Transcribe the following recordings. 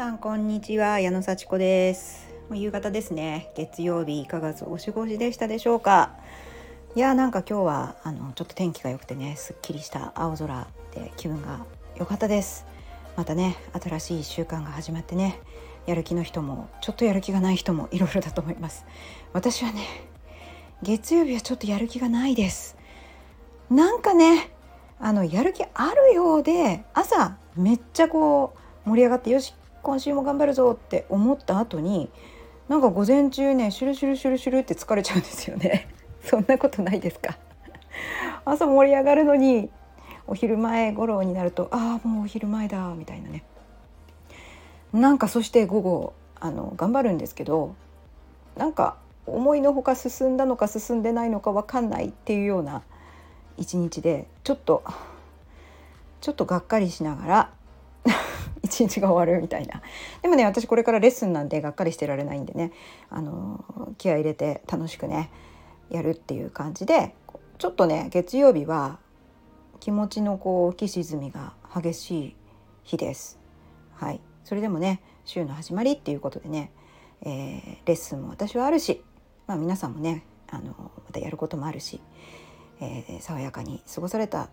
さんこんにちは。矢野幸子です。もう夕方ですね。月曜日いかがお過ごしでしたでしょうか？いやなんか今日はあのちょっと天気が良くてねすっきりした青空で気分が良かったです。またね新しい1週間が始まってねやる気の人もちょっとやる気がない人もいろいろだと思います。私はね月曜日はちょっとやる気がないです。なんかねあのやる気あるようで朝めっちゃこう盛り上がってよし今週も頑張るぞって思った後になんか午前中ねシュルシュルシュルシュルって疲れちゃうんですよね。そんなことないですか？朝盛り上がるのにお昼前頃になるとああもうお昼前だみたいなね。なんかそして午後あの頑張るんですけどなんか思いのほか進んだのか進んでないのか分かんないっていうような一日でちょっとちょっとがっかりしながら 一日が終わるみたいなでもね私これからレッスンなんでがっかりしてられないんでねあの気合入れて楽しくねやるっていう感じでちょっとね月曜日は気持ちのこう浮き沈みが激しい日です。はい、それでもね週の始まりっていうことでね、えー、レッスンも私はあるし、まあ、皆さんもねあのまたやることもあるし、えー、爽やかに過ごされたん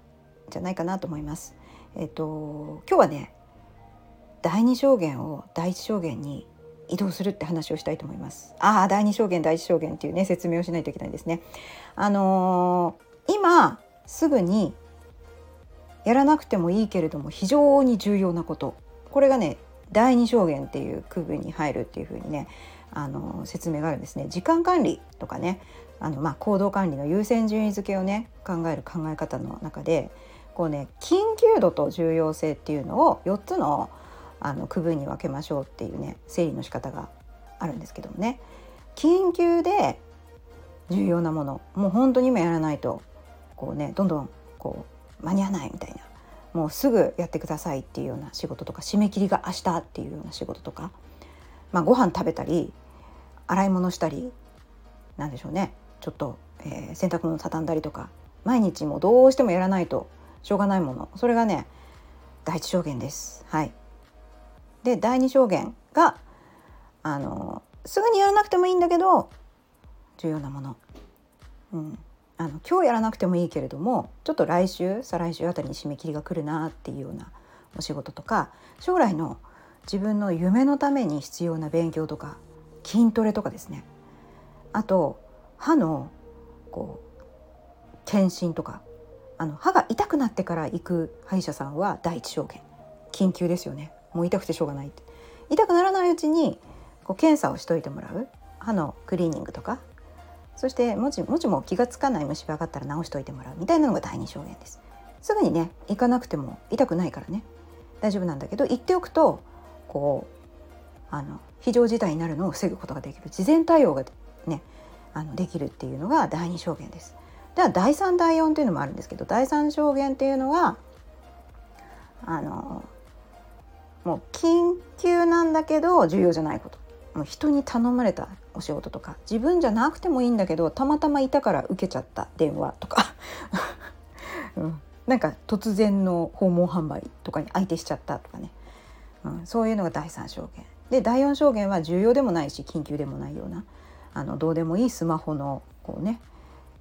じゃないかなと思います。えっ、と今日はね第二証言を第一証言に移動するって話をしたいと思います。ああ第二証言第一証言っていうね説明をしないといけないですね。あのー、今すぐにやらなくてもいいけれども非常に重要なことこれがね第二証言っていう区分に入るっていうふうにねあの説明があるんですね時間管理とかねあの、まあ、行動管理の優先順位付けをね考える考え方の中でこうね緊急度と重要性っていうのを4つのあの区分に分けましょうっていうね整理の仕方があるんですけどもね。緊急で重要なものもう本当に今やらないとこうねどんどんこう間に合わないみたいな。もうすぐやってくださいっていうような仕事とか締め切りが明日っていうような仕事とか、まあ、ご飯食べたり洗い物したりなんでしょうね。ちょっと、えー、洗濯物畳んだりとか。毎日もどうしてもやらないとしょうがないもの。それがね第一証言です。はい、で第二証言があのすぐにやらなくてもいいんだけど重要なもの。うん。あの今日やらなくてもいいけれどもちょっと来週再来週あたりに締め切りが来るなっていうようなお仕事とか将来の自分の夢のために必要な勉強とか筋トレとかですね。あと歯のこう検診とか。あの歯が痛くなってから行く歯医者さんは第一証言。緊急ですよね。もう痛くてしょうがないって。痛くならないうちにこう検査をしといてもらう。歯のクリーニングとか。そしてもしもしも気が付かない虫歯があったら直しといてもらう。みたいなのが第二証言です。すぐにね行かなくても痛くないからね。大丈夫なんだけど言っておくとこうあの非常事態になるのを防ぐことができる。事前対応がねあのできるっていうのが第二証言です。では第三第四っていうのもあるんですけど第三証言っていうのはあのもう緊急なんだけど重要じゃないこと。もう人に頼まれたお仕事とか。自分じゃなくてもいいんだけどたまたまいたから受けちゃった電話とか、うん、なんか突然の訪問販売とかに相手しちゃったとかね、うん、そういうのが第三証言。で第四証言は重要でもないし緊急でもないような。あのどうでもいいスマホのこうね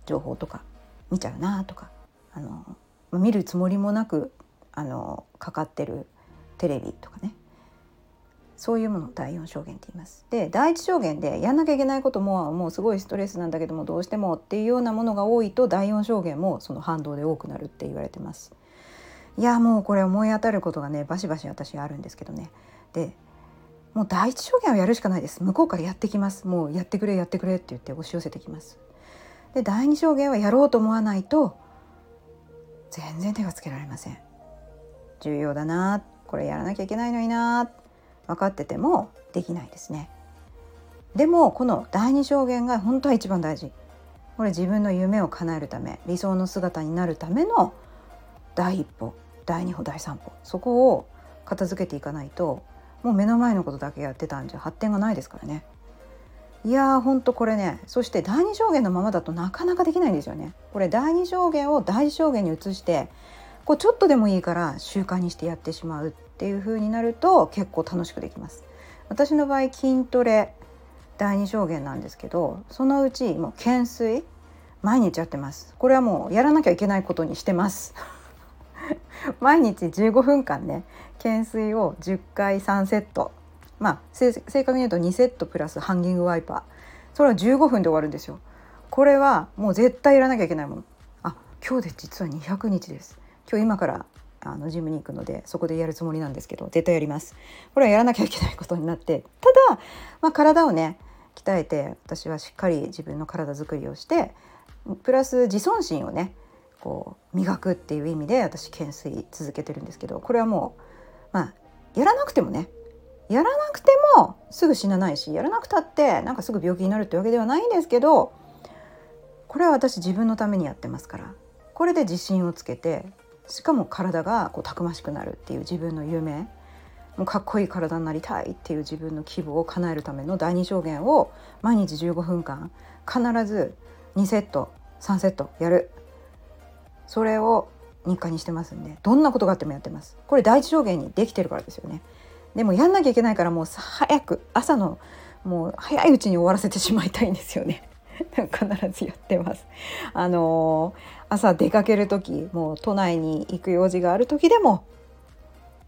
情報とか。見ちゃうなとか。あの見るつもりもなくあのかかってるテレビとかねそういうものを第4証言って言います。で第1証言でやんなきゃいけないことももうすごいストレスなんだけどもどうしてもっていうようなものが多いと第4証言もその反動で多くなるって言われてます。いやもうこれ思い当たることがねバシバシ私あるんですけどね。でもう第一証言をやるしかないです向こうからやってきますもうやってくれやってくれって言って押し寄せてきますで第二証言はやろうと思わないと全然手がつけられません重要だなこれやらなきゃいけないのにな分かっててもできないですね。でもこの第二証言が本当は一番大事。これ自分の夢を叶えるため理想の姿になるための第一歩第二歩第三歩そこを片付けていかないともう目の前のことだけやってたんじゃ発展がないですからね。いやーほんとこれねそして第二証言のままだとなかなかできないんですよね。これ第二証言を第一証言に移してこうちょっとでもいいから習慣にしてやってしまうっていう風になると結構楽しくできます。私の場合筋トレ第二証言なんですけどそのうちもう懸垂毎日やってます。これはもうやらなきゃいけないことにしてます。毎日15分間ね懸垂を10回3セット。まあ正確に言うと2セットプラスハンギングワイパー。それは15分で終わるんですよ。これはもう絶対やらなきゃいけないものあ今日で実は200日です。今日今からあのジムに行くのでそこでやるつもりなんですけど絶対やります。これはやらなきゃいけないことになってただ、まあ、体をね鍛えて私はしっかり自分の体づくりをしてプラス自尊心をねこう磨くっていう意味で私懸垂続けてるんですけどこれはもうまあやらなくてもねやらなくてもすぐ死なないしやらなくたってなんかすぐ病気になるってわけではないんですけどこれは私自分のためにやってますからこれで自信をつけてしかも体がこうたくましくなるっていう自分の夢。もうかっこいい体になりたいっていう自分の希望を叶えるための第二証言を毎日15分間必ず2セット3セットやる。それを日課にしてます。んでどんなことがあってもやってます。これ第一証言にできてるからですよね。でもやんなきゃいけないからもう早く朝のもう早いうちに終わらせてしまいたいんですよね。必ずやってます。あのー、朝出かける時もう都内に行く用事がある時でも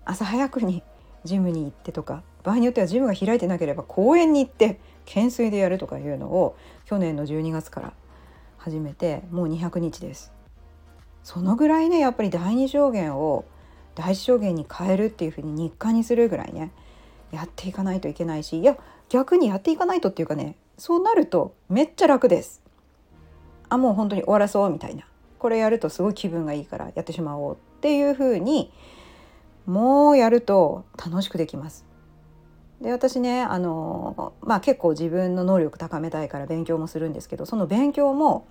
朝早くにジムに行ってとか場合によってはジムが開いてなければ公園に行って懸垂でやるとかいうのを去年の12月から始めてもう200日です。そのぐらいねやっぱり第二証言を第一証言に変えるっていうふうに日課にするぐらいねやっていかないといけないしいや逆にやっていかないとっていうかねそうなるとめっちゃ楽ですあもう本当に終わらそうみたいなこれやるとすごい気分がいいからやってしまおうっていう風にもうやると楽しくできます。で私ねあの、まあ、結構自分の能力高めたいから勉強もするんですけどその勉強も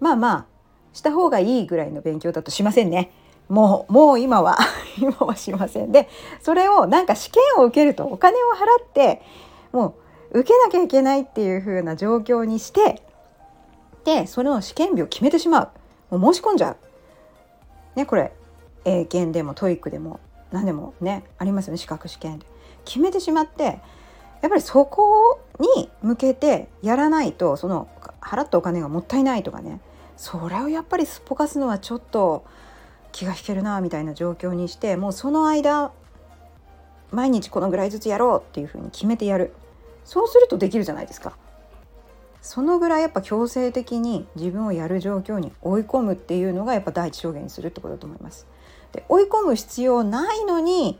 まあまあした方がいいぐらいの勉強だとしませんね。もうもう今は 今はしませんでそれをなんか試験を受けるとお金を払ってもう受けなきゃいけないっていう風な状況にしてでそれの試験日を決めてしまうもう申し込んじゃう。ねこれ英検でも TOEIC でも何でもねありますよね資格試験で。決めてしまってやっぱりそこに向けてやらないとその払ったお金がもったいないとかねそれをやっぱりすっぽかすのはちょっと気が引けるなみたいな状況にしてもうその間毎日このぐらいずつやろうっていうふうに決めてやるそうするとできるじゃないですか。そのぐらいやっぱ強制的に自分をやる状況に追い込むっていうのがやっぱ第一証言にするってことだと思います。で追い込む必要ないのに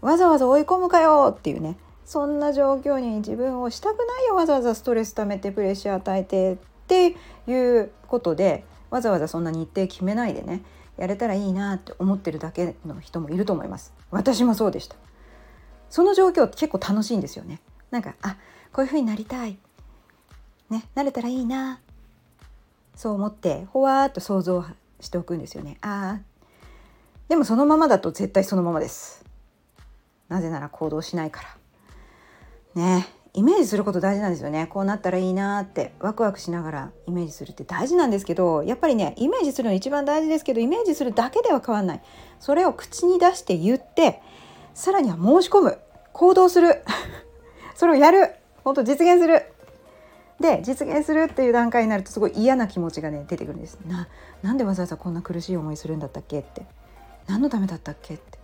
わざわざ追い込むかよっていうねそんな状況に自分をしたくないよわざわざストレス溜めてプレッシャー与えてっていうことでわざわざそんな日程決めないでねやれたらいいなって思ってるだけの人もいると思います私もそうでしたその状況結構楽しいんですよねなんかあこういう風になりたい。ねなれたらいいな。そう思ってほわっと想像しておくんですよね。あでもそのままだと絶対そのままです。なぜなら行動しないから。ねイメージすること大事なんですよね。こうなったらいいなってワクワクしながらイメージするって大事なんですけどやっぱりねイメージするの一番大事ですけどイメージするだけでは変わんない。それを口に出して言ってさらには申し込む。行動する。それをやる。本当実現する。で実現するっていう段階になるとすごい嫌な気持ちがね出てくるんです。ななんでわざわざこんな苦しい思いするんだったっけって。何のためだったっけって。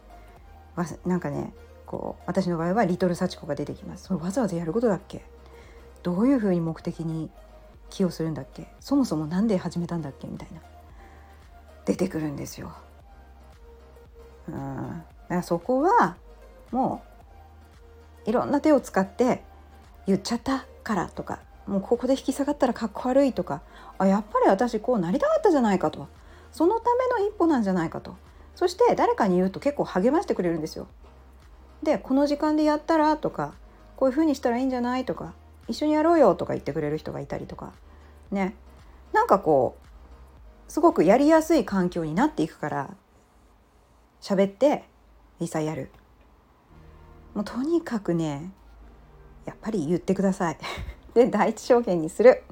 わなんかねこう私の場合はリトル幸子が出てきます。それわざわざやることだっけ？どういうふうに目的に寄与するんだっけ？そもそも何で始めたんだっけ？みたいな。出てくるんですよ。うん、だからそこはもういろんな手を使って言っちゃったからとかもうここで引き下がったらかっこ悪いとかあやっぱり私こうなりたかったじゃないかと。そのための一歩なんじゃないかと。そして誰かに言うと結構励ましてくれるんですよ。でこの時間でやったらとかこういうふうにしたらいいんじゃないとか一緒にやろうよとか言ってくれる人がいたりとかね。なんかこうすごくやりやすい環境になっていくから喋っていざやる。もうとにかくねやっぱり言ってください。で第一証言にする。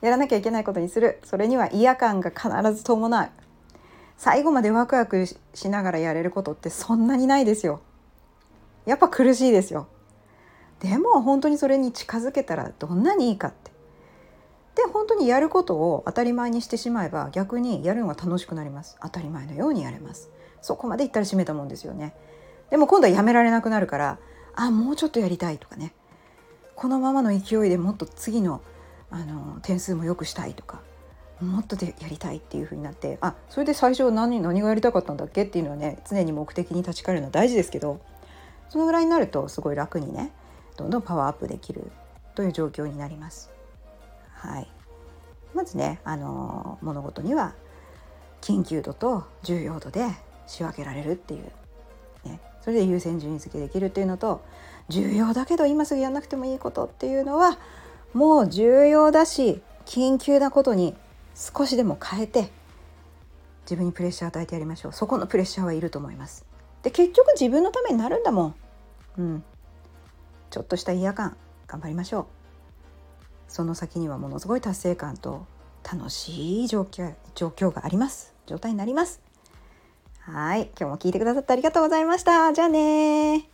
やらなきゃいけないことにする。それには嫌感が必ず伴う。最後までワクワクしながらやれることってそんなにないですよ。やっぱ苦しいですよ。でも本当にそれに近づけたらどんなにいいかって。で本当にやることを当たり前にしてしまえば逆にやるのが楽しくなります。当たり前のようにやれます。そこまでいったら閉めたもんですよね。でも今度はやめられなくなるからあもうちょっとやりたいとかね。このままの勢いでもっと次のあの点数も良くしたいとか。もっとでやりたいっていう風になってあそれで最初何何がやりたかったんだっけっていうのはね常に目的に立ち返るのは大事ですけどそのぐらいになるとすごい楽にねどんどんパワーアップできるという状況になります。はい、まずね、あの物事には緊急度と重要度で仕分けられるっていう、ね、それで優先順位付けできるっていうのと重要だけど今すぐやんなくてもいいことっていうのはもう重要だし緊急なことに少しでも変えて自分にプレッシャー与えてやりましょう。そこのプレッシャーはいると思います。で結局自分のためになるんだもん。うん。ちょっとした嫌感頑張りましょう。その先にはものすごい達成感と楽しい状況状況があります。状態になります。はい。今日も聞いてくださってありがとうございました。じゃあね